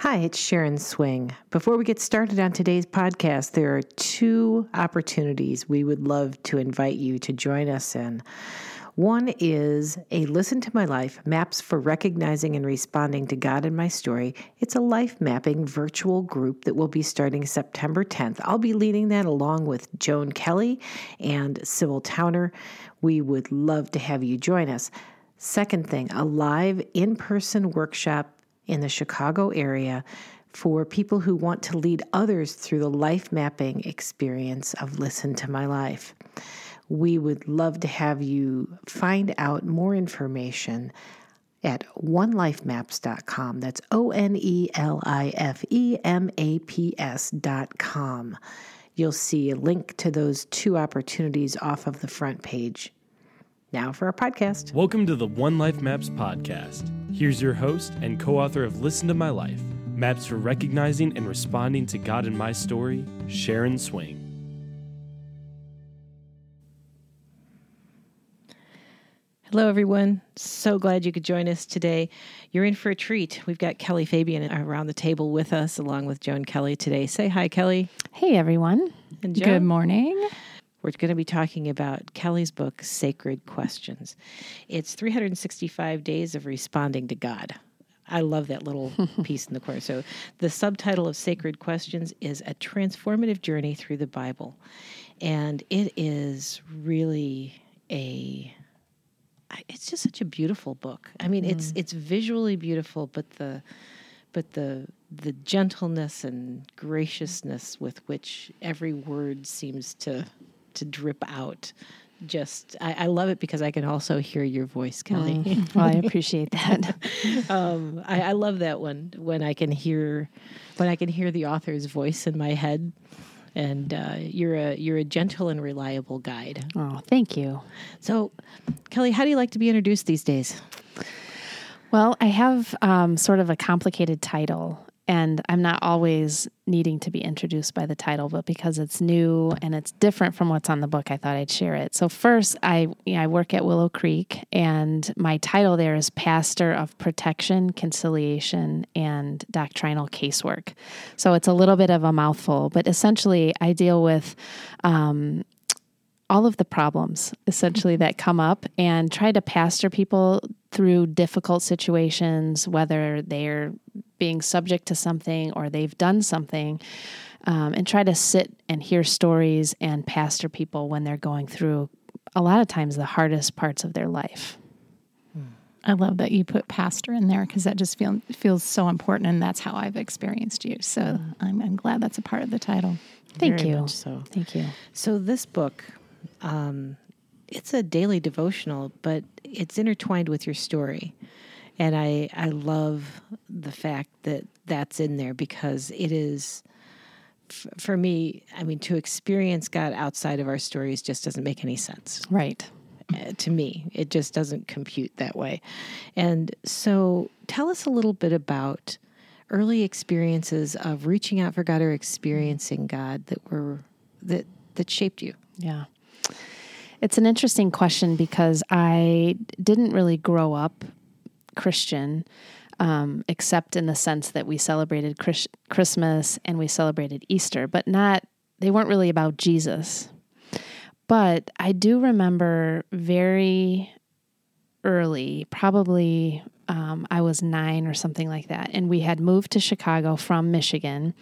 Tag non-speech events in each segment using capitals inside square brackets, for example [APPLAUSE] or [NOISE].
Hi, it's Sharon Swing. Before we get started on today's podcast, there are two opportunities we would love to invite you to join us in. One is a Listen to My Life Maps for Recognizing and Responding to God in My Story. It's a life mapping virtual group that will be starting September 10th. I'll be leading that along with Joan Kelley and Sibyl Towner. We would love to have you join us. Second thing, a live in person workshop in the Chicago area for people who want to lead others through the life mapping experience of Listen to My Life. We would love to have you find out more information at onelifemaps.com. That's O N E L I F E M A P S.com. You'll see a link to those two opportunities off of the front page. Now for our podcast. Welcome to the One Life Maps podcast. Here's your host and co author of Listen to My Life Maps for Recognizing and Responding to God in My Story, Sharon Swing. Hello, everyone. So glad you could join us today. You're in for a treat. We've got Kellye Fabian around the table with us, along with Joan Kelley today. Say hi, Kellye. Hey, everyone. And Joan. Good morning. We're going to be talking about Kellye's book, Sacred Questions. It's 365 days of responding to God. I love that little [LAUGHS] piece in the corner. So, the subtitle of Sacred Questions is A Transformative Journey Through the Bible. And it is really a it's just such a beautiful book. I mean, mm. it's it's visually beautiful, but the but the the gentleness and graciousness with which every word seems to to drip out just I, I, love it because I can also hear your voice, Kellye. Mm, [LAUGHS] well, I [LAUGHS] appreciate that. [LAUGHS] um, I, I, love that one when I can hear when I can hear the author's voice in my head. And uh, you're a you're a gentle and reliable guide. Oh, thank you. So, Kellye, how do you like to be introduced these days? Well, I have um, sort of a complicated title and I'm not always needing to be introduced by the title, but because it's new and it's different from what's on the book, I thought I'd share it. So first, I you know, I work at Willow Creek, and my title there is Pastor of Protection, Conciliation, and Doctrinal Casework. So it's a little bit of a mouthful, but essentially, I deal with um, all of the problems essentially that come up and try to pastor people through difficult situations, whether they're being subject to something or they've done something, um, and try to sit and hear stories and pastor people when they're going through a lot of times the hardest parts of their life. I love that you put pastor in there because that just feel, feels so important, and that's how I've experienced you. So mm. I'm, I'm, glad that's a part of the title. Thank Very you. so thank you. So this book, um, it's a daily devotional, but it's intertwined with your story and I I love the fact that that's in there because it is f- for me. I mean, to experience God outside of our stories just doesn't make any sense, right? Uh, to me, it just doesn't compute that way. And so, tell us a little bit about early experiences of reaching out for God or experiencing God that were that that shaped you. Yeah. It's an interesting question because I didn't really grow up Christian, um, except in the sense that we celebrated Chris- Christmas and we celebrated Easter, but not, they weren't really about Jesus. But I do remember very early, probably um, I was nine or something like that, and we had moved to Chicago from Michigan.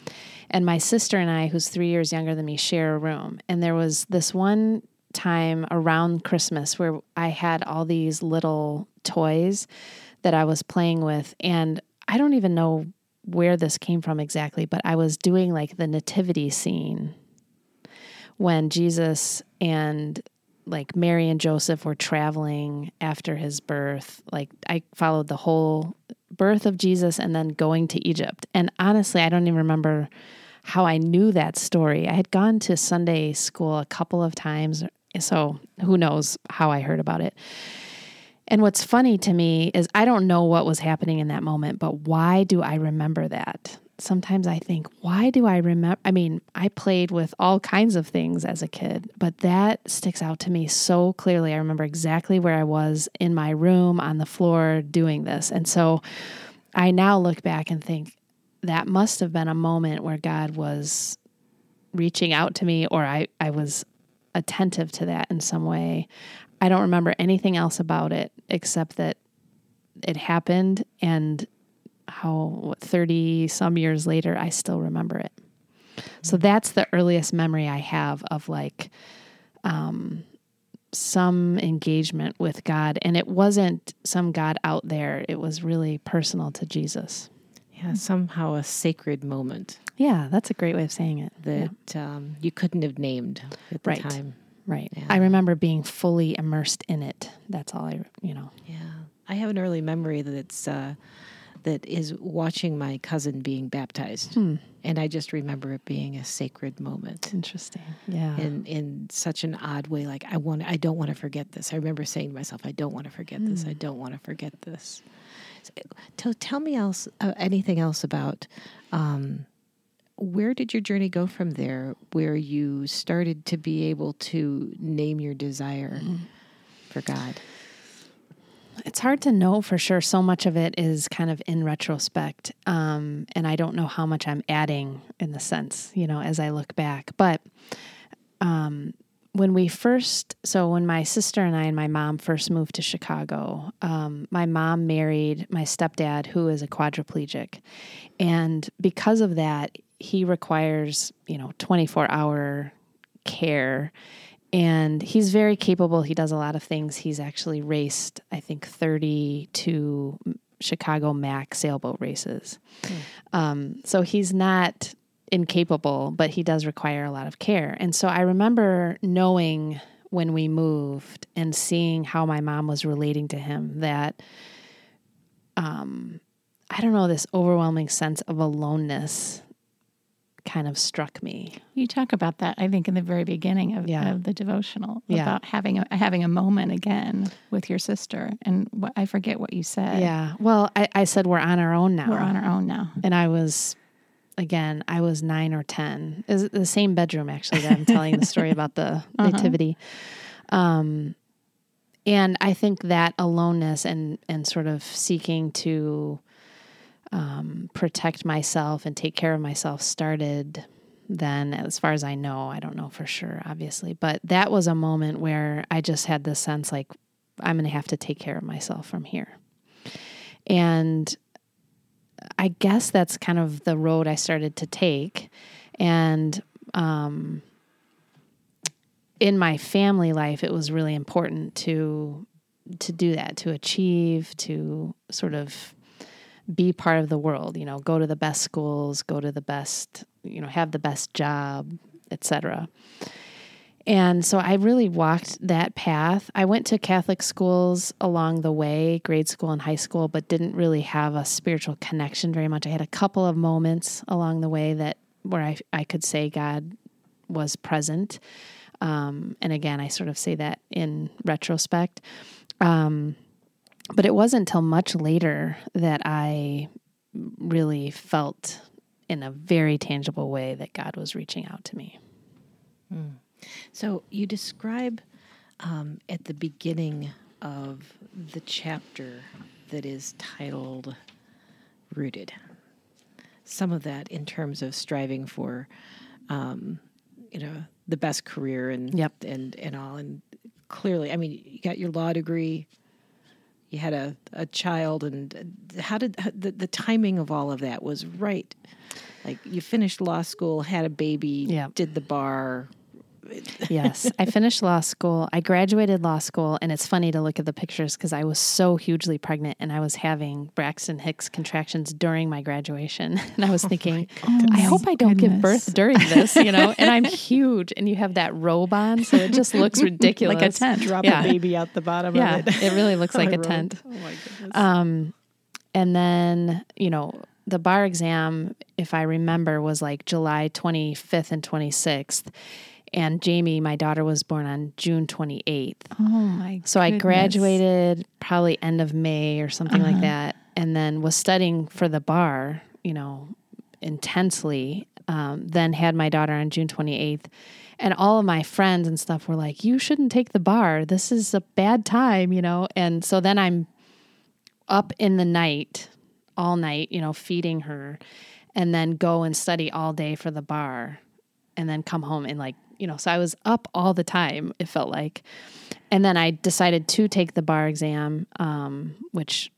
And my sister and I, who's three years younger than me, share a room. And there was this one time around Christmas where I had all these little toys that I was playing with. And I don't even know where this came from exactly, but I was doing like the nativity scene when Jesus and like Mary and Joseph were traveling after his birth. Like I followed the whole birth of Jesus and then going to Egypt. And honestly, I don't even remember how I knew that story. I had gone to Sunday school a couple of times, so who knows how I heard about it. And what's funny to me is I don't know what was happening in that moment, but why do I remember that? Sometimes I think, why do I remember? I mean, I played with all kinds of things as a kid, but that sticks out to me so clearly. I remember exactly where I was in my room on the floor doing this. And so I now look back and think, that must have been a moment where God was reaching out to me or I, I was attentive to that in some way. I don't remember anything else about it except that it happened and how 30 some years later I still remember it. So that's the earliest memory I have of like um, some engagement with God. And it wasn't some God out there, it was really personal to Jesus. Yeah, somehow a sacred moment Yeah, that's a great way of saying it. Yeah. that um, you couldn't have named at the Right. time. Right. Yeah. I remember being fully immersed in it. That's all I, you know. Yeah, I have an early memory that's uh, that is watching my cousin being baptized, Hmm. and I just remember it being a sacred moment. Interesting. Yeah. in in such an odd way like i want i don't want to forget this i remember saying to myself i don't want to forget this i don't want to forget this so, tell, tell me else uh, anything else about um, where did your journey go from there where you started to be able to name your desire for god It's hard to know for sure. So much of it is kind of in retrospect. Um, and I don't know how much I'm adding in the sense, you know, as I look back. But um, when we first, so when my sister and I and my mom first moved to Chicago, um, my mom married my stepdad, who is a quadriplegic. And because of that, he requires, you know, 24 hour care and he's very capable. He does a lot of things. He's actually raced, I think, 32 Chicago Mac sailboat races. Um, so he's not incapable, but he does require a lot of care. And so I remember knowing when we moved and seeing how my mom was relating to him that um, I don't know, this overwhelming sense of aloneness kind of struck me. You talk about that, I think, in the very beginning of, Yeah. of the devotional Yeah. about having a, having a moment again with your sister. And what, I forget what you said. Yeah. Well, I, I said we're on our own now. We're on our own now. and I was again, I was nine or ten. Is the same bedroom actually that I'm telling the story about the [LAUGHS] nativity. Um, and I think that aloneness and and sort of seeking to um, protect myself and take care of myself started then as far as I know. I don't know for sure, obviously, but that was a moment where I just had this sense like I'm going to have to take care of myself from here. And I guess that's kind of the road I started to take. And um, in my family life, it was really important to to do that, to achieve, to sort of be part of the world. You know, go to the best schools, go to the best, you know, have the best job, etc. And so I really walked that path. I went to Catholic schools along the way, grade school and high school, but didn't really have a spiritual connection very much. I had a couple of moments along the way that where I, I could say God was present. Um, and again, I sort of say that in retrospect. Um, but it wasn't until much later that I really felt in a very tangible way that God was reaching out to me. So you describe um, at the beginning of the chapter that is titled "Rooted." Some of that in terms of striving for, um, you know, the best career and Yep. and and all. And clearly, I mean, you got your law degree. You had a, a child, and uh, how did the the timing of all of that was right? Like you finished law school, had a baby, Yep. did the bar, [LAUGHS] yes, I finished law school. I graduated law school, and it's funny to look at the pictures because I was so hugely pregnant and I was having Braxton Hicks contractions during my graduation. [LAUGHS] And I was thinking, I hope I don't give birth during this, you know, and I'm huge and you have that robe on, so it just looks ridiculous. [LAUGHS] Like a tent. drop Yeah. a baby out the bottom Yeah, of it. it really looks like a wrote, tent. Oh my goodness. Um, and then, you know, the bar exam, if I remember, was like July 25th and 26th. And Jamie, my daughter, was born on June 28th. Oh my So I graduated probably end of May or something Uh-huh. like that, and then was studying for the bar, you know, intensely. Um, then had my daughter on June 28th. And all of my friends and stuff were like, You shouldn't take the bar. This is a bad time, you know? And so then I'm up in the night, all night, you know, feeding her. and then go and study all day for the bar and then come home and like, you know, so I was up all the time, it felt like. And then I decided to take the bar exam, um, which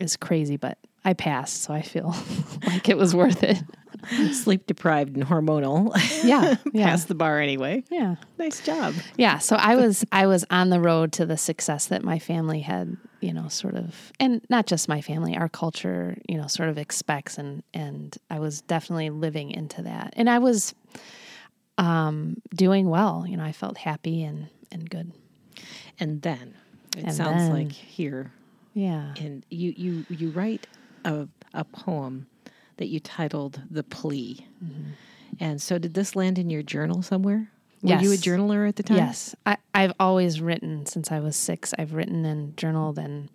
is crazy, but I passed, so I feel [LAUGHS] like it was worth it. [LAUGHS] Sleep deprived and hormonal. [LAUGHS] Yeah, yeah, Passed the bar anyway. yeah, Nice job. yeah. So I was I was on the road to the success that my family had, you know, sort of, and not just my family, our culture, you know, sort of expects, and and I was definitely living into that, and I was um, doing well. You know, I felt happy and and good. And then it And sounds then- like here Yeah. and you you you write a a poem that you titled "The Plea," Mm-hmm. and so did this land in your journal somewhere? Were you a Yes. journaler at the time? Yes, I, I've always written since I was six. I've written and journaled, and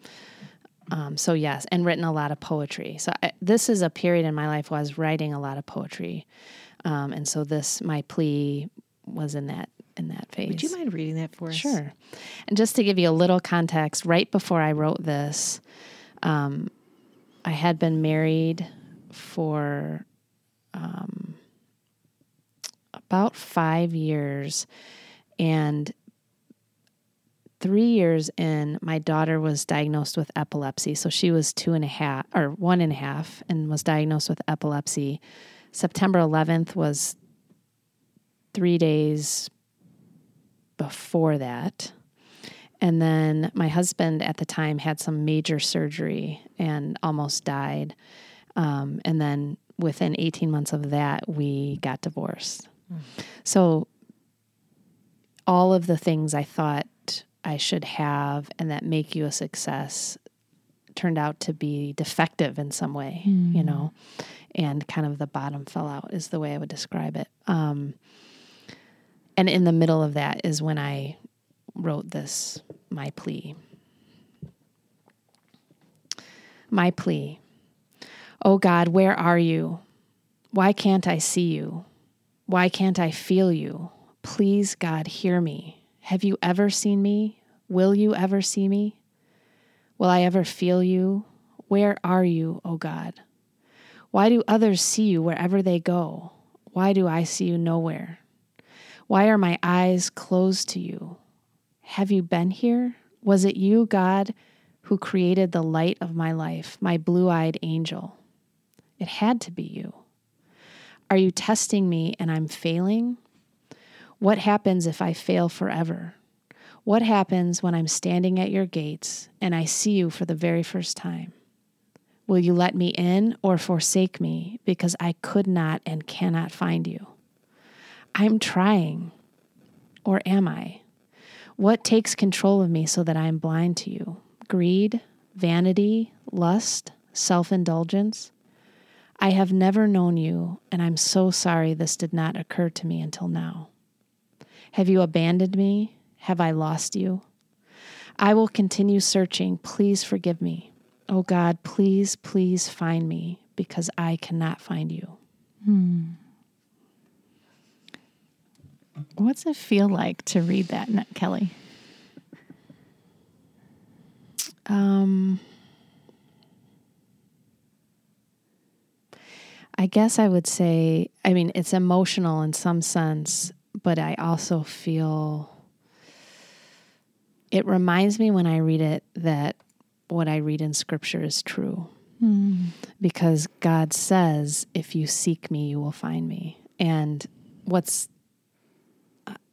um, so yes, and written a lot of poetry. So I, this is a period in my life where I was writing a lot of poetry, um, and so this my plea was in that in that phase. Would you mind reading that for us? Sure. And just to give you a little context, right before I wrote this, um, I had been married for um, about five years. And three years in, my daughter was diagnosed with epilepsy. So she was two and a half or one and a half and was diagnosed with epilepsy. September 11th was three days before that. And then my husband at the time had some major surgery and almost died. Um, and then within 18 months of that, we got divorced. So all of the things I thought I should have and that make you a success turned out to be defective in some way, you know, and kind of the bottom fell out is the way I would describe it. Um, and in the middle of that is when I wrote this, my plea. My plea. Oh God, where are you? Why can't I see you? Why can't I feel you? Please, God, hear me. Have you ever seen me? Will you ever see me? Will I ever feel you? Where are you, O God? Why do others see you wherever they go? Why do I see you nowhere? Why are my eyes closed to you? Have you been here? Was it you, God, who created the light of my life, my blue eyed angel? It had to be you. Are you testing me and I'm failing? What happens if I fail forever? What happens when I'm standing at your gates and I see you for the very first time? Will you let me in or forsake me because I could not and cannot find you? I'm trying. Or am I? What takes control of me so that I am blind to you? Greed, vanity, lust, self indulgence? I have never known you, and I'm so sorry this did not occur to me until now. Have you abandoned me? Have I lost you? I will continue searching. Please forgive me. Oh God, please, please find me because I cannot find you. What's it feel like to read that, Kellye? Um, I guess I would say, I mean, it's emotional in some sense, but I also feel it reminds me when I read it that what I read in scripture is true. Because God says, if you seek me, you will find me. And what's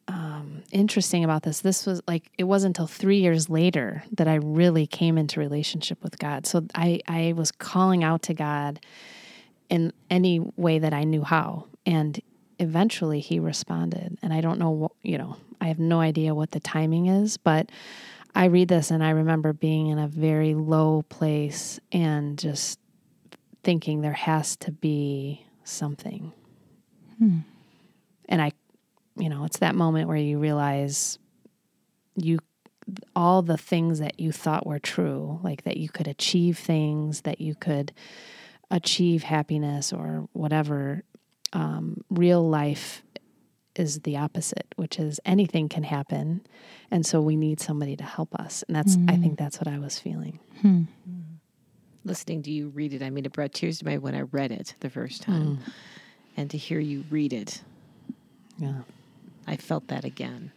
um, interesting about this, this was like, it wasn't until three years later that I really came into relationship with God. So I, I was calling out to God in any way that I knew how. And eventually he responded. And I don't know what, you know, I have no idea what the timing is, but I read this and I remember being in a very low place and just thinking there has to be something. And I, you know, it's that moment where you realize you, all the things that you thought were true, like that you could achieve things, that you could achieve happiness or whatever, um, real life is the opposite, which is anything can happen. And so we need somebody to help us. And that's, I think mm. that's what I was feeling. Hmm. Mm. listening to you read it, I mean, it brought tears to my when I read it the first time, mm. and to hear you read it, Yeah. I felt that again.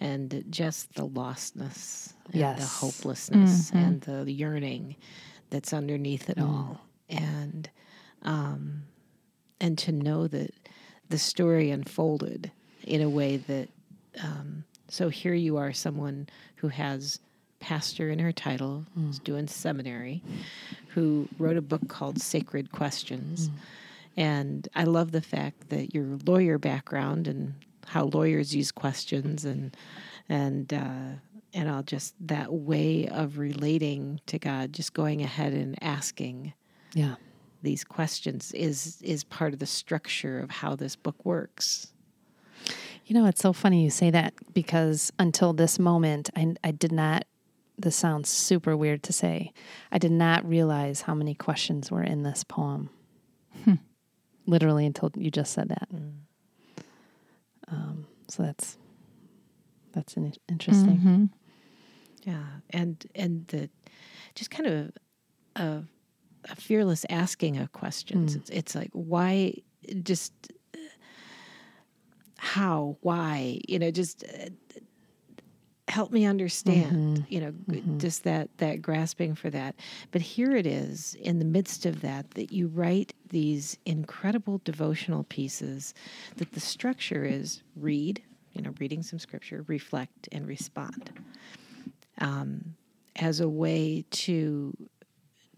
And just the lostness, and the Yes. hopelessness, mm-hmm. and the yearning that's underneath it all, and um, and to know that the story unfolded in a way that um, so here you are, someone who has pastor in her title, is doing seminary, who wrote a book called Sacred Questions. And I love the fact that your lawyer background and how lawyers use questions and and uh, and I'll just that way of relating to God, just going ahead and asking Yeah. These questions is is part of the structure of how this book works. You know, it's so funny you say that because until this moment, I, I did not, this sounds super weird to say, I did not realize how many questions were in this poem. Literally until you just said that. Um, so that's, that's an, interesting. Mhm. Yeah, and and the just kind of a, a fearless asking of questions. It's, it's like why just how why you know just uh, help me understand you know g- just that that grasping for that. But here it is in the midst of that that you write these incredible devotional pieces that the structure is read you know reading some scripture reflect and respond um, as a way to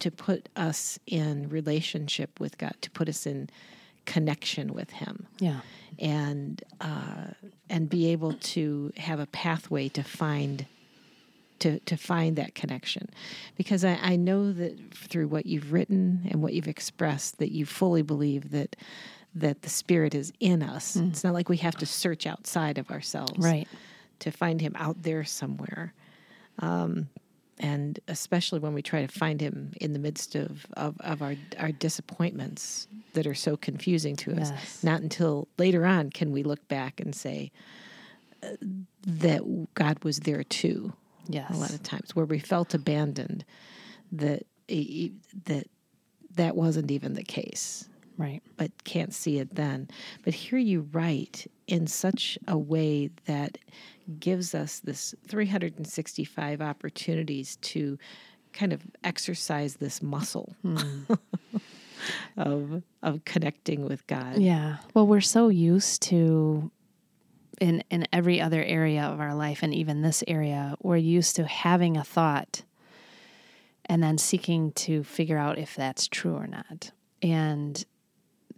to put us in relationship with God, to put us in connection with Him, Yeah. and uh, and be able to have a pathway to find to to find that connection, because I, I know that through what you've written and what you've expressed, that you fully believe that that the Spirit is in us. It's not like we have to search outside of ourselves, Right. to find him out there somewhere. Um, and especially when we try to find him in the midst of, of, of our, our disappointments that are so confusing to us. Yes. Not until later on can we look back and say uh, that God was there too. Yes. A lot of times where we felt abandoned, that that that wasn't even the case Right. but can't see it then. But here you write in such a way that gives us this 365 opportunities to kind of exercise this muscle hmm. [LAUGHS] of of connecting with God. Yeah. Well, we're so used to in in every other area of our life and even this area, we're used to having a thought and then seeking to figure out if that's true or not. And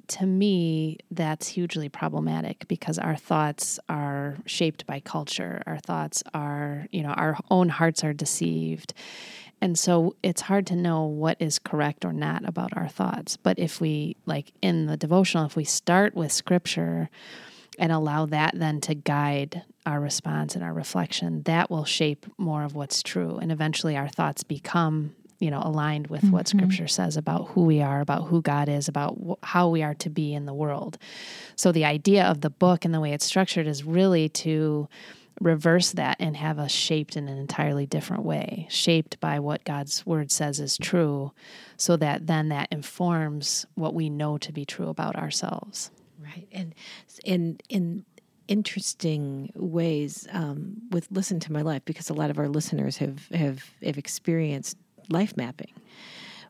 to me, that's hugely problematic because our thoughts are shaped by culture. Our thoughts are, you know, our own hearts are deceived. And so it's hard to know what is correct or not about our thoughts. But if we, like in the devotional, if we start with scripture and allow that then to guide our response and our reflection, that will shape more of what's true. And eventually our thoughts become, you know, aligned with what scripture says about who we are, about who God is, about wh- how we are to be in the world. So the idea of the book and the way it's structured is really to reverse that and have us shaped in an entirely different way, shaped by what God's word says is true, so that then that informs what we know to be true about ourselves. Right. And in in interesting ways um, with listen to my life because a lot of our listeners have have have experienced life mapping.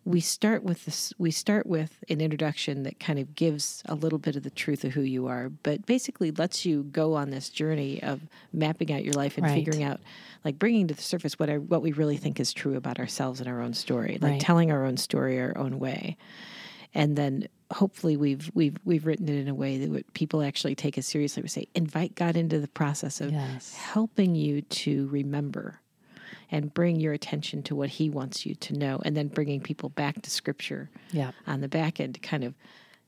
We start with this. We start with an introduction that kind of gives a little bit of the truth of who you are, but basically lets you go on this journey of mapping out your life and Right. figuring out, like bringing to the surface what I, what we really think is true about ourselves and our own story, like Right. telling our own story our own way and then hopefully we've we've we've written it in a way that people actually take us seriously. We say invite God into the process of Yes. helping you to remember and bring your attention to what He wants you to know, and then bringing people back to Scripture Yeah. on the back end to kind of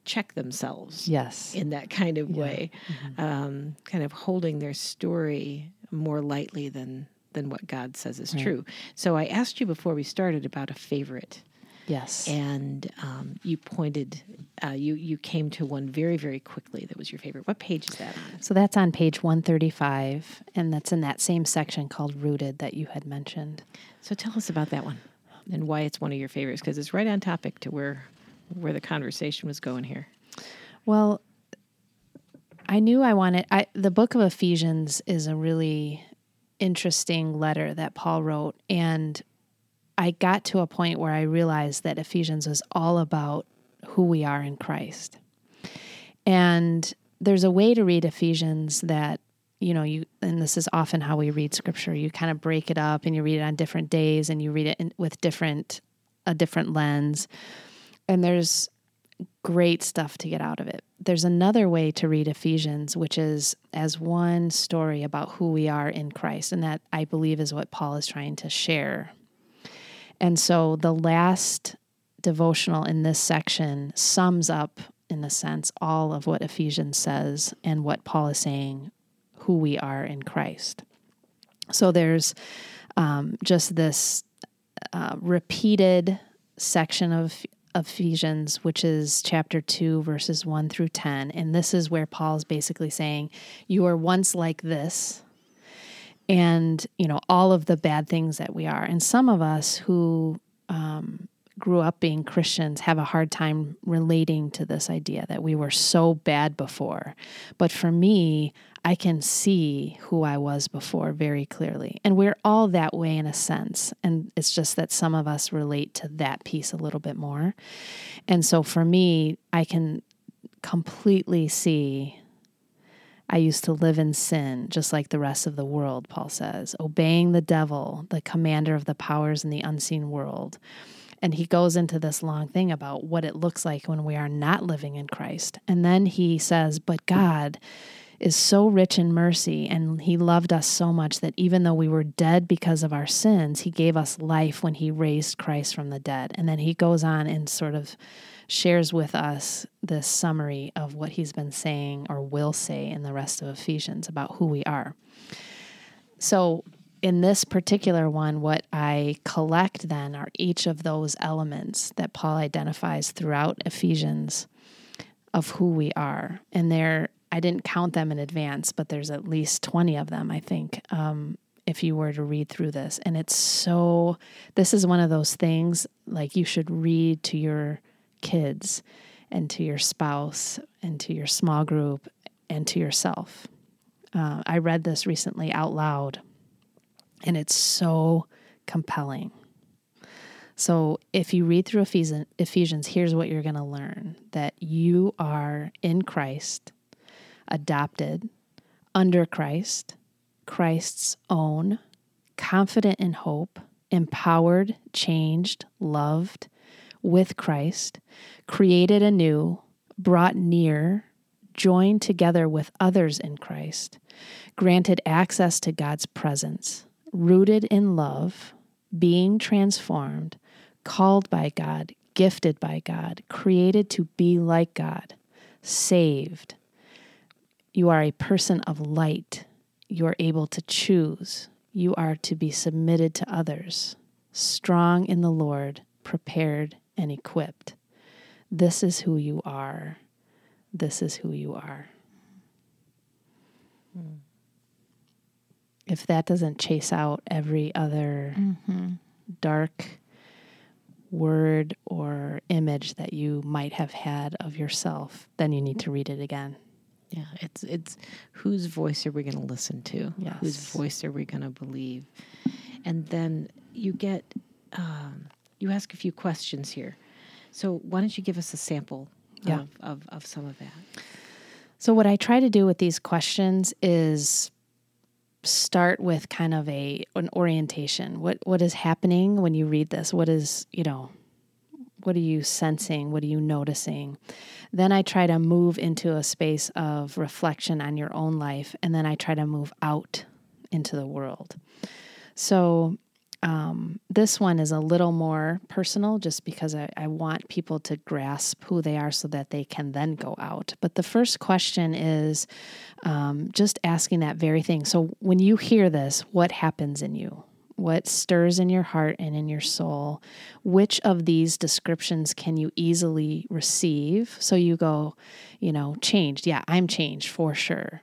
check themselves Yes. in that kind of way, um, kind of holding their story more lightly than than what God says is true. So I asked you before we started about a favorite Yes. and um, you pointed, uh, you you came to one very very quickly that was your favorite. What page is that on? So that's on page 135, and that's in that same section called Rooted that you had mentioned. So tell us about that one. and why it's one of your favorites because it's right on topic to where where the conversation was going here. Well, I knew I wanted I the book of Ephesians is a really interesting letter that Paul wrote and I got to a point where I realized that Ephesians was all about who we are in Christ. And there's a way to read Ephesians that you know you and this is often how we read scripture. You kind of break it up and you read it on different days and you read it in, with different a different lens. And there's great stuff to get out of it. There's another way to read ephesians which is as one story about who we are in christ. And that i believe is what paul is trying to share and so the last devotional in this section sums up in a sense all of what ephesians says and what paul is saying who we are in Christ. So there's um, just this uh, repeated section of Ephesians, which is chapter 2, verses 1 through 10. And this is where Paul's basically saying, You were once like this, and, you know, all of the bad things that we are. And some of us who um, grew up being Christians have a hard time relating to this idea that we were so bad before. But for me, I can see who I was before very clearly. And we're all that way in a sense. And it's just that some of us relate to that piece a little bit more. And so for me, I can completely see. I used to live in sin, just like the rest of the world, Paul says, obeying the devil, the commander of the powers in the unseen world. And he goes into this long thing about what it looks like when we are not living in Christ. And then he says, But God, is so rich in mercy, and He loved us so much that even though we were dead because of our sins, He gave us life when He raised Christ from the dead. And then He goes on and sort of shares with us this summary of what He's been saying or will say in the rest of Ephesians about who we are. So, in this particular one, what I collect then are each of those elements that Paul identifies throughout Ephesians of who we are. And they're I didn't count them in advance, but there's at least 20 of them, I think, um, if you were to read through this. And it's so, this is one of those things like you should read to your kids and to your spouse and to your small group and to yourself. Uh, I read this recently out loud, and it's so compelling. So, if you read through Ephesians, here's what you're going to learn that you are in Christ adopted, under Christ, Christ's own, confident in hope, empowered, changed, loved, with Christ, created anew, brought near, joined together with others in Christ, granted access to God's presence, rooted in love, being transformed, called by God, gifted by God, created to be like God, saved, you are a person of light. You are able to choose. You are to be submitted to others, strong in the Lord, prepared and equipped. This is who you are. This is who you are. Hmm. If that doesn't chase out every other mm-hmm. dark word or image that you might have had of yourself, then you need to read it again. Yeah, it's it's whose voice are we going to listen to? Yes. Whose voice are we going to believe? And then you get um, you ask a few questions here. So why don't you give us a sample yeah. of, of, of some of that? So what I try to do with these questions is start with kind of a an orientation. What what is happening when you read this? What is, you know, what are you sensing? What are you noticing? Then I try to move into a space of reflection on your own life, and then I try to move out into the world. So, um, this one is a little more personal just because I, I want people to grasp who they are so that they can then go out. But the first question is um, just asking that very thing. So, when you hear this, what happens in you? what stirs in your heart and in your soul. Which of these descriptions can you easily receive? So you go, you know, changed. Yeah, I'm changed for sure.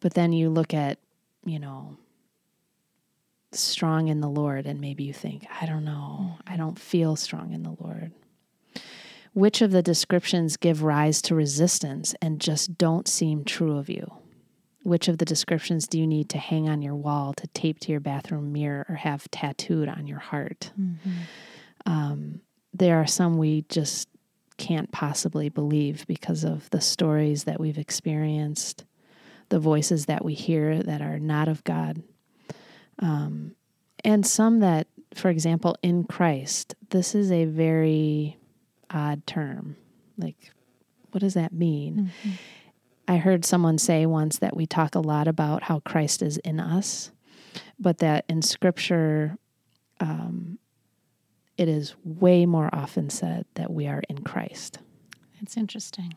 But then you look at, you know, strong in the Lord, and maybe you think, I don't know, I don't feel strong in the Lord. Which of the descriptions give rise to resistance and just don't seem true of you? Which of the descriptions do you need to hang on your wall, to tape to your bathroom mirror, or have tattooed on your heart? Um, there are some we just can't possibly believe because of the stories that we've experienced, the voices that we hear that are not of God. Um, and some that, for example, in Christ, this is a very odd term. Like, what does that mean? I heard someone say once that we talk a lot about how Christ is in us, but that in Scripture, um, it is way more often said that we are in Christ. It's interesting.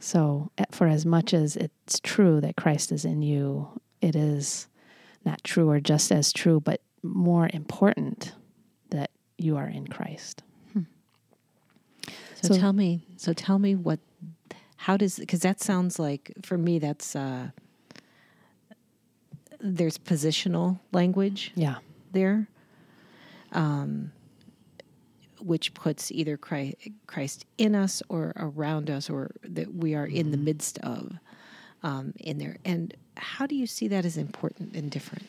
So, eh, for as much as it's true that Christ is in you, it is not true or just as true, but more important that you are in Christ. So, So- tell me, so tell me what, how does, because that sounds like, for me, that's, uh, there's positional language Yeah. there, um, which puts either Christ, in us or around us or that we are in the midst of um, in there. And how do you see that as important and different?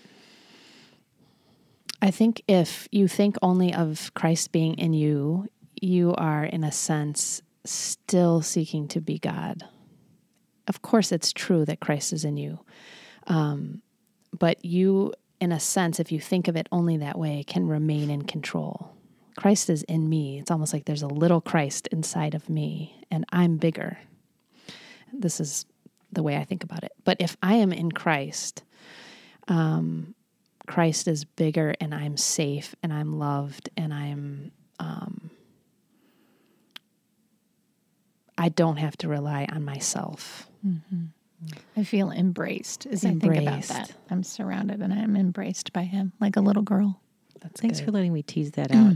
I think if you think only of Christ being in you, you are, in a sense, still seeking to be God. Of course, it's true that Christ is in you. Um, but you, in a sense, if you think of it only that way, can remain in control. Christ is in me. It's almost like there's a little Christ inside of me, and I'm bigger. This is the way I think about it. But if I am in Christ, um, Christ is bigger and I'm safe and I'm loved and I'm um, I don't have to rely on myself. I feel embraced as I think about that. I'm surrounded and I'm embraced by him like a little girl. That's Thanks good. for letting me tease that out.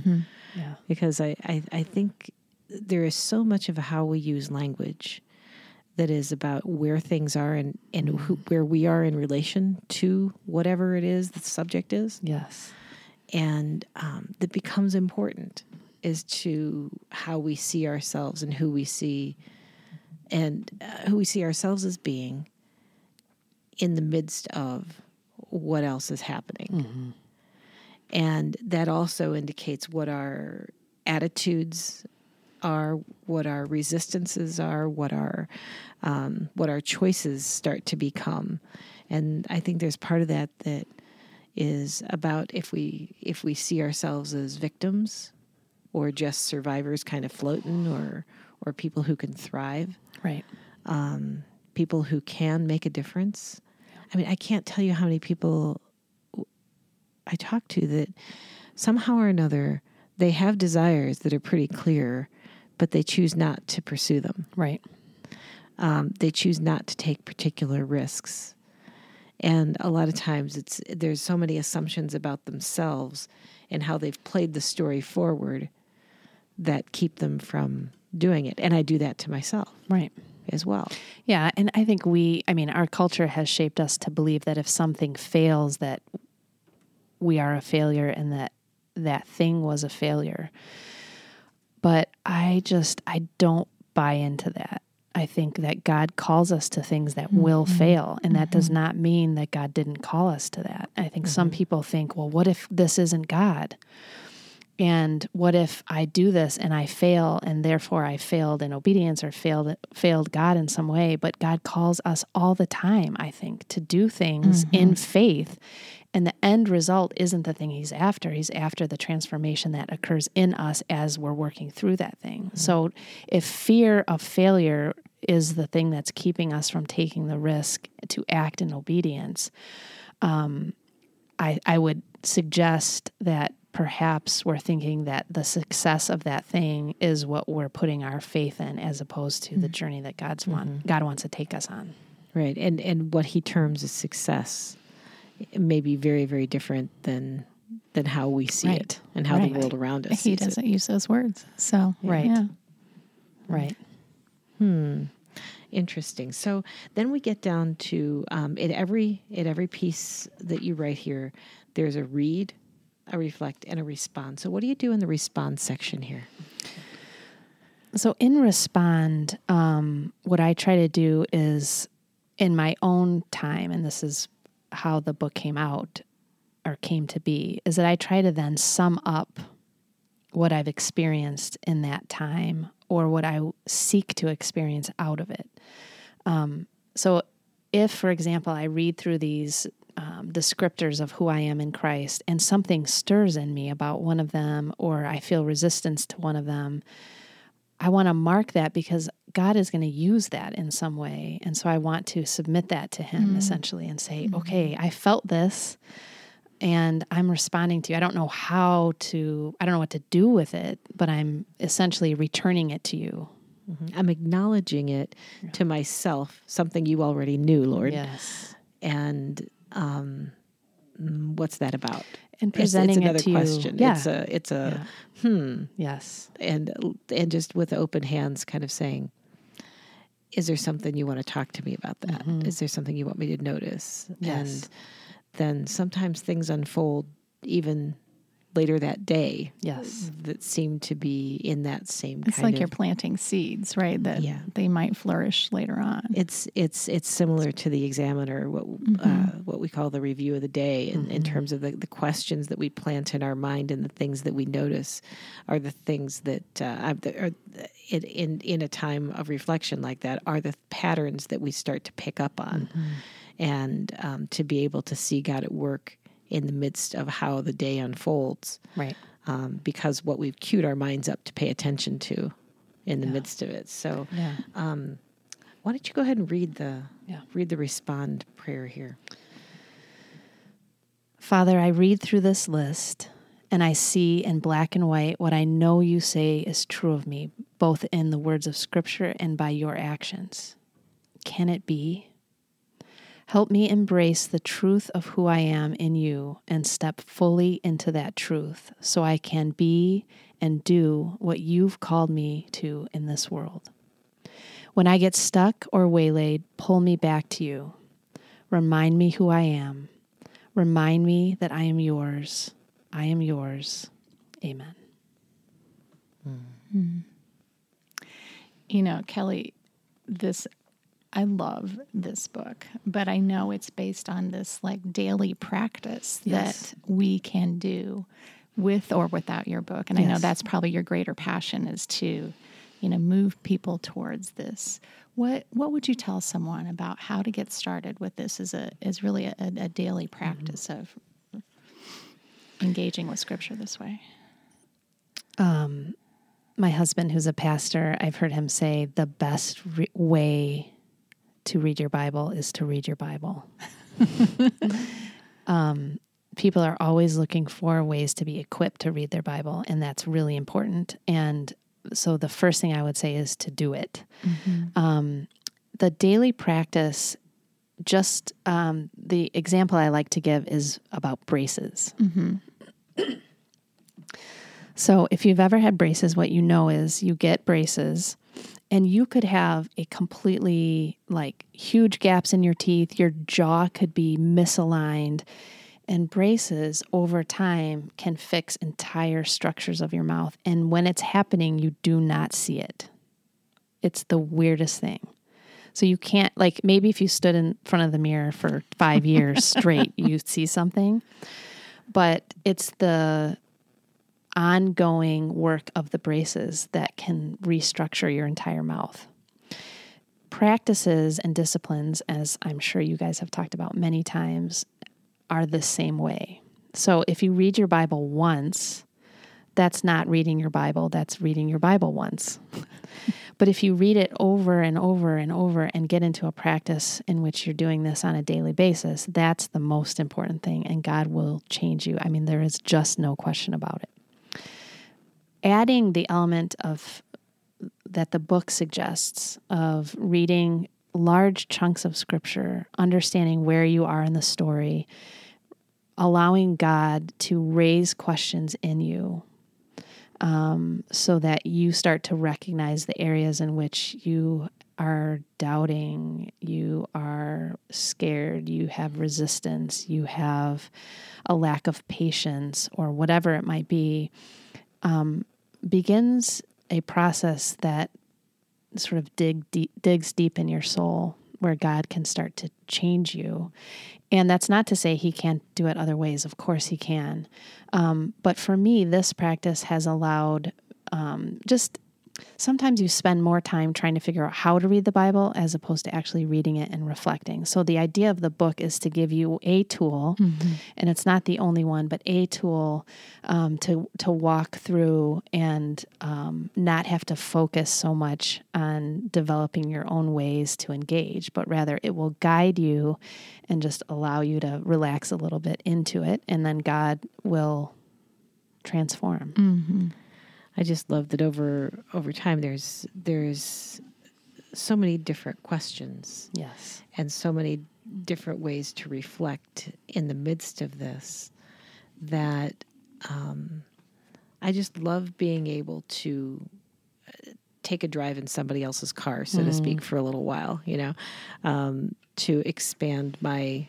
yeah. because I, I, I think there is so much of how we use language that is about where things are and, and who, where we are in relation to whatever it is the subject is. Yes. And um, that becomes important is to how we see ourselves and who we see and uh, who we see ourselves as being in the midst of what else is happening. And that also indicates what our attitudes are, what our resistances are, what our um, what our choices start to become. And I think there's part of that that is about if we if we see ourselves as victims or just survivors kind of floating or or people who can thrive Right. people who can make a difference. I mean, I can't tell you how many people I talk to that somehow or another they have desires that are pretty clear, but they choose not to pursue them. Right. Um, they choose not to take particular risks. And a lot of times it's there's so many assumptions about themselves and how they've played the story forward that keep them from doing it. And I do that to myself Right. as well. Yeah, and I think we I mean our culture has shaped us to believe that if something fails that we are a failure and that that thing was a failure. But I just I don't buy into that. I think that God calls us to things that will mm-hmm. fail and that does mm-hmm. not mean that God didn't call us to that. I think some mm-hmm. people think, well, what if this isn't God? And what if I do this and I fail and therefore I failed in obedience or failed failed God in some way, but God calls us all the time, I think, to do things in faith. And the end result isn't the thing he's after. He's after the transformation that occurs in us as we're working through that thing. Mm-hmm. So if fear of failure is the thing that's keeping us from taking the risk to act in obedience, um, I, I would suggest that perhaps we're thinking that the success of that thing is what we're putting our faith in as opposed to the mm-hmm. journey that God's want mm-hmm. God wants to take us on. Right. And and what he terms as success may be very, very different than than how we see Right. it and how Right. the world around us He doesn't use those words. So, Right. yeah. Right. Hmm. Interesting. So then we get down to um, in every in every piece that you write here, there's a read, a reflect, and a respond. So what do you do in the respond section here? So in respond, um, what I try to do is in my own time, and this is how the book came out or came to be, is that I try to then sum up what I've experienced in that time or what I seek to experience out of it. Um, so, if, for example, I read through these um, descriptors of who I am in Christ and something stirs in me about one of them, or I feel resistance to one of them, I want to mark that because God is going to use that in some way. And so I want to submit that to Him mm. essentially and say, mm-hmm. okay, I felt this and I'm responding to you. I don't know how to, I don't know what to do with it, but I'm essentially returning it to you. Mm-hmm. I'm acknowledging it yeah. to myself, something you already knew, Lord. Yes. And um, mm, what's that about? And presenting it's, it's another it question. Yeah. It's a, it's a, yeah. hmm. Yes. And, and just with open hands, kind of saying, is there something you want to talk to me about that? Mm-hmm. Is there something you want me to notice? Yes. And then sometimes things unfold even later that day. Yes. That seem to be in that same it's like of, you're planting seeds, right? That yeah. they might flourish later on. It's it's it's similar to the examiner, what mm-hmm. uh, what we call the review of the day in, mm-hmm. in terms of the, the questions that we plant in our mind and the things that we notice are the things that uh, are in, in in a time of reflection like that are the patterns that we start to pick up on. Mm-hmm and um, to be able to see God at work in the midst of how the day unfolds. Right. Um, because what we've cued our minds up to pay attention to in the yeah. midst of it. So, yeah. um, why don't you go ahead and read the yeah. read the respond prayer here? Father, I read through this list and I see in black and white what I know you say is true of me, both in the words of Scripture and by your actions. Can it be? Help me embrace the truth of who I am in you and step fully into that truth so I can be and do what you've called me to in this world. When I get stuck or waylaid, pull me back to you. Remind me who I am. Remind me that I am yours. I am yours. Amen. Mm. You know, Kellye, this I love this book, but I know it's based on this like daily practice yes. that we can do with or without your book. And yes. I know that's probably your greater passion is to, you know, move people towards this. What what would you tell someone about how to get started with this as a is really a, a daily mm-hmm. practice mm-hmm. of engaging with scripture this way? Um my husband, who's a pastor, I've heard him say the best re- way to read your Bible is to read your Bible. [LAUGHS] um, people are always looking for ways to be equipped to read their Bible, and that's really important. And so the first thing I would say is to do it. Mm-hmm. Um, the daily practice, just um, the example I like to give is about braces. Mm-hmm. so if you've ever had braces, what you know is you get braces and you could have a completely like huge gaps in your teeth, your jaw could be misaligned. And braces over time can fix entire structures of your mouth. And when it's happening, you do not see it. It's the weirdest thing. So you can't, like, maybe if you stood in front of the mirror for five years [LAUGHS] straight, you'd see something. But it's the ongoing work of the braces that can restructure your entire mouth. Practices and disciplines, as I'm sure you guys have talked about many times, are the same way. So if you read your Bible once, that's not reading your Bible, that's reading your Bible once. [LAUGHS] but if you read it over and over and over and get into a practice in which you're doing this on a daily basis, that's the most important thing, and God will change you. I mean, there is just no question about it adding the element of that the book suggests of reading large chunks of scripture, understanding where you are in the story, allowing God to raise questions in you. um, so that you start to recognize the areas in which you are doubting, you are scared, you have resistance, you have a lack of patience, or whatever it might be, um, begins a process that sort of dig deep, digs deep in your soul where God can start to change you. And that's not to say he can't do it other ways. Of course, he can. Um, but for me, this practice has allowed um, just sometimes you spend more time trying to figure out how to read the Bible as opposed to actually reading it and reflecting. So, the idea of the book is to give you a tool, mm-hmm. and it's not the only one, but a tool um, to, to walk through and um, not have to focus so much on developing your own ways to engage, but rather it will guide you and just allow you to relax a little bit into it, and then God will transform. Mm-hmm. I just love that over over time there's there's so many different questions. Yes. And so many different ways to reflect in the midst of this that um, I just love being able to uh, take a drive in somebody else's car, so mm. to speak, for a little while, you know, um, to expand my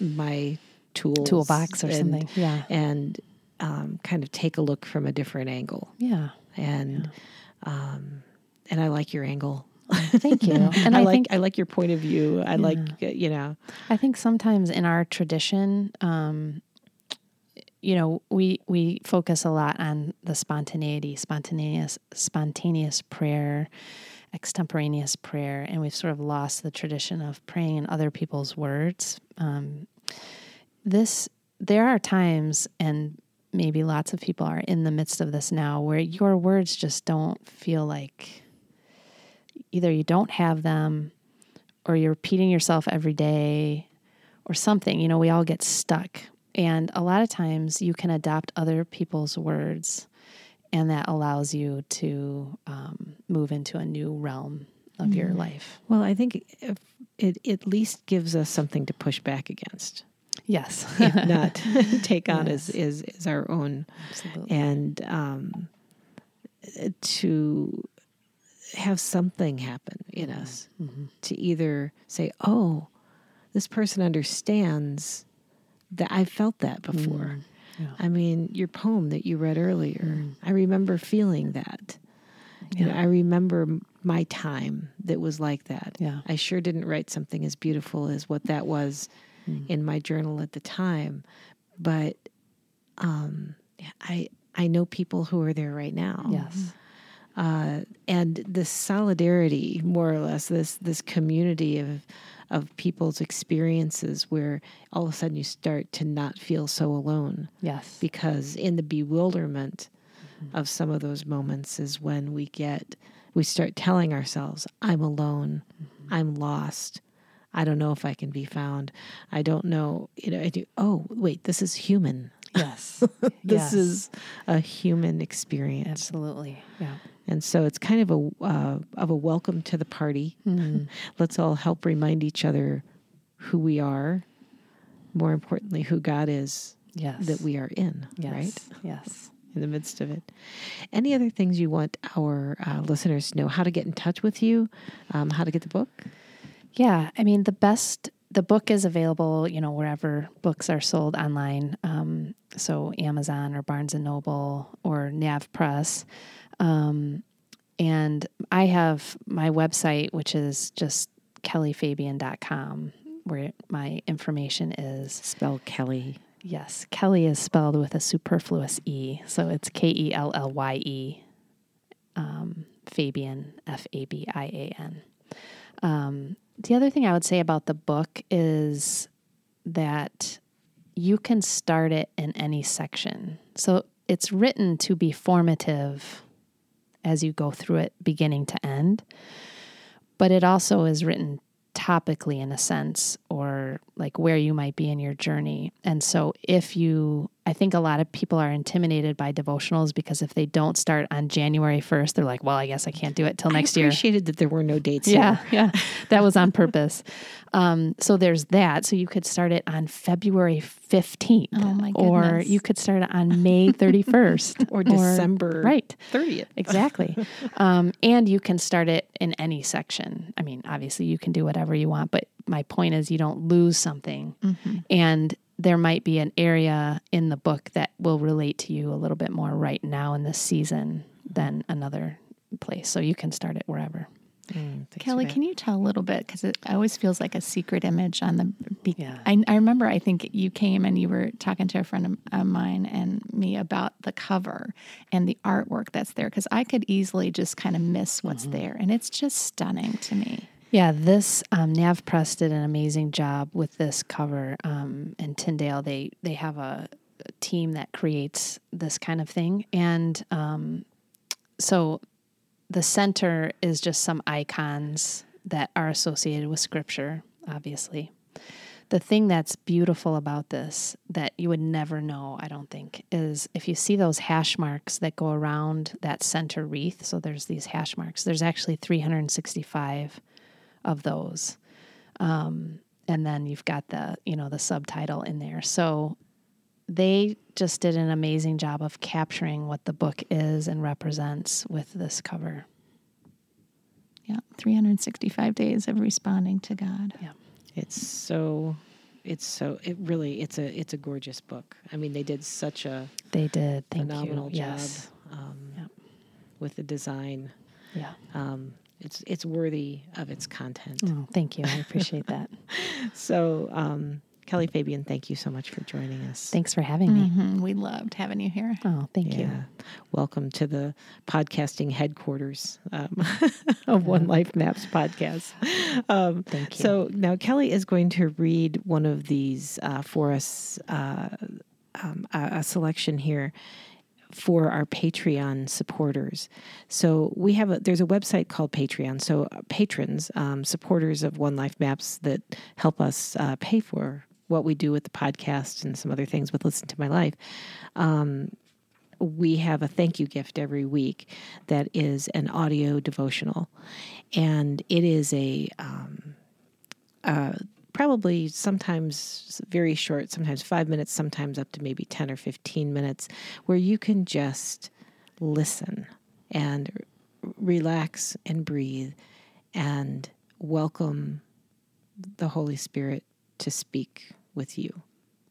my tools toolbox or and, something. Yeah. And um, kind of take a look from a different angle. Yeah. And yeah. Um, and I like your angle. Thank you. [LAUGHS] And I, I, like think, I like your point of view. I yeah. like uh, you know. I think sometimes in our tradition, um, you know, we we focus a lot on the spontaneity, spontaneous spontaneous prayer, extemporaneous prayer, and we've sort of lost the tradition of praying in other people's words. Um, this there are times, and maybe lots of people are in the midst of this now where your words just don't feel like either you don't have them or you're repeating yourself every day or something. You know, we all get stuck. And a lot of times you can adopt other people's words, and that allows you to um, move into a new realm of mm. your life. Well, I think it at least gives us something to push back against. Yes. [LAUGHS] [LAUGHS] not [LAUGHS] take on yes. as, is is our own. Absolutely. And um, to have something happen in us mm-hmm. to either say, oh, this person understands that I felt that before. Mm. Yeah. I mean, your poem that you read earlier, mm. I remember feeling that. Yeah. You know, I remember my time that was like that. Yeah. I sure didn't write something as beautiful as what that was mm. in my journal at the time, but um, I I know people who are there right now. Yes. Uh, and this solidarity, more or less, this this community of of people's experiences, where all of a sudden you start to not feel so alone. Yes, because in the bewilderment mm-hmm. of some of those moments is when we get we start telling ourselves, "I'm alone, mm-hmm. I'm lost, I don't know if I can be found. I don't know. You know, I do. Oh, wait, this is human. Yes. [LAUGHS] this yes. is a human experience. Absolutely. Yeah. And so it's kind of a uh, of a welcome to the party. Mm-hmm. [LAUGHS] Let's all help remind each other who we are. More importantly, who God is. Yes. That we are in. Yes. Right. Yes. In the midst of it. Any other things you want our uh, listeners to know? How to get in touch with you? Um, how to get the book? Yeah, I mean the best. The book is available, you know, wherever books are sold online. Um, so Amazon or Barnes and Noble or NavPress. Um, and I have my website, which is just kellyefabian.com, where my information is. Spell Kellye. Yes, Kellye is spelled with a superfluous E. So it's K E L L Y E. Um, Fabian, F A B I A N. Um, the other thing I would say about the book is that you can start it in any section. So it's written to be formative as you go through it, beginning to end. But it also is written topically in a sense, or like where you might be in your journey. And so if you I think a lot of people are intimidated by devotionals because if they don't start on January 1st, they're like, well, I guess I can't do it till next year. I year. appreciated that there were no dates. Yeah, yeah. [LAUGHS] That was on purpose. Um, so there's that. So you could start it on February 15th. Oh, my Or you could start it on May [LAUGHS] 31st. Or December right. 30th. [LAUGHS] Exactly. um, and you can start it in any section. I mean, obviously you can do whatever you want, but my point is you don't lose something. And there might be an area in the book that will relate to you a little bit more right now in this season than another place. So you can start it wherever. Mm, Kellye, can you tell a little bit? Because it always feels like a secret image on the. Be- Yeah. I, I remember. I think you came and you were talking to a friend of, of mine and me about the cover and the artwork that's there. Because I could easily just kind of miss what's mm-hmm. there, and it's just stunning to me. Yeah, this um, NavPress did an amazing job with this cover. Um, and Tyndale, they they have a, a team that creates this kind of thing, and um, so the center is just some icons that are associated with Scripture, obviously. The thing that's beautiful about this that you would never know, I don't think, is if you see those hash marks that go around that center wreath. So there's these hash marks. There's actually 365 of those. Um, and then you've got the, you know, the subtitle in there. So they just did an amazing job of capturing what the book is and represents with this cover. Yeah, 365 days of responding to God. Yeah. It's so it's so it really it's a it's a gorgeous book. I mean, they did such a They did. Thank phenomenal you. job Yes. um, Yep. with the design. Yeah. Um, it's it's worthy of its content. Oh, thank you. I appreciate that. [LAUGHS] So, um, Kellye Fabian, thank you so much for joining us. Thanks for having me. Mhm, We loved having you here. Oh, thank you. Welcome to the podcasting headquarters um, [LAUGHS] of oneLife Maps podcast. [LAUGHS] Um, Thank you. So now Kellye is going to read one of these uh, for us, uh, um, a, a selection here for our Patreon supporters. So we have a there's a website called Patreon. So uh, patrons, um, supporters of oneLife Maps that help us uh, pay for what we do with the podcast and some other things with Listen to My Life. Um, we have a thank you gift every week that is an audio devotional, and it is a um, uh, probably sometimes very short, sometimes five minutes, sometimes up to maybe 10 or 15 minutes, where you can just listen and relax and breathe and welcome the Holy Spirit to speak with you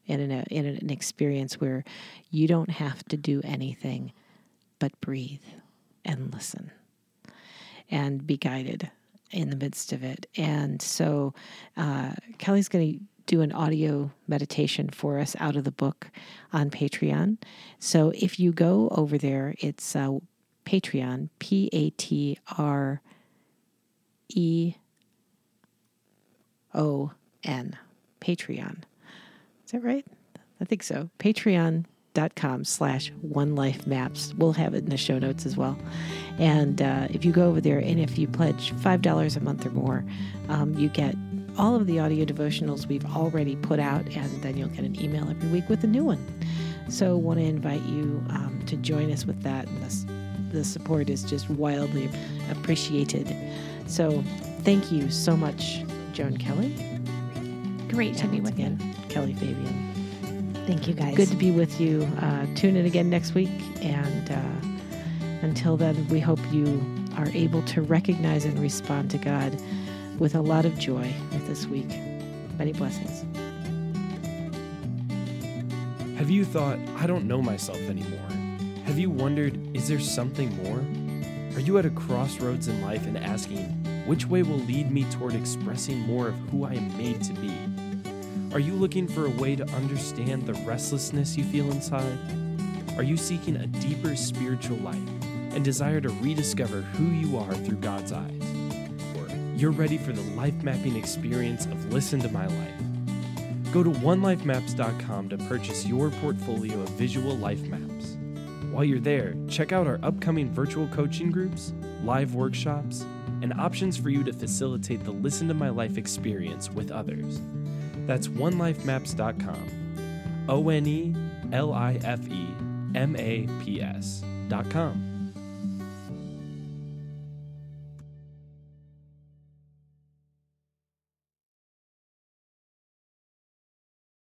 in an, in an experience where you don't have to do anything but breathe and listen and be guided in the midst of it. And so uh, Kellye's going to do an audio meditation for us out of the book on Patreon. So if you go over there, it's uh, Patreon, P A T R E O N, Patreon. Is that right? I think so. Patreon.com slash one life maps. We'll have it in the show notes as well. And uh, if you go over there and if you pledge $5 a month or more, um, you get all of the audio devotionals we've already put out, and then you'll get an email every week with a new one. So, want to invite you um, to join us with that. And this, the support is just wildly appreciated. So, thank you so much, Joan Kelley. Great to be with you. again, Kellye Fabian. Thank you, guys. Good to be with you. Uh, tune in again next week. And uh, until then, we hope you are able to recognize and respond to God with a lot of joy this week. Many blessings. Have you thought, I don't know myself anymore? Have you wondered, is there something more? Are you at a crossroads in life and asking, which way will lead me toward expressing more of who I am made to be? Are you looking for a way to understand the restlessness you feel inside? Are you seeking a deeper spiritual life and desire to rediscover who you are through God's eyes? Or you're ready for the life mapping experience of Listen to My Life? Go to onelifemaps.com to purchase your portfolio of visual life maps. While you're there, check out our upcoming virtual coaching groups, live workshops, and options for you to facilitate the Listen to My Life experience with others. That's onelifemaps.com. O N E L I F E M A P S dot com.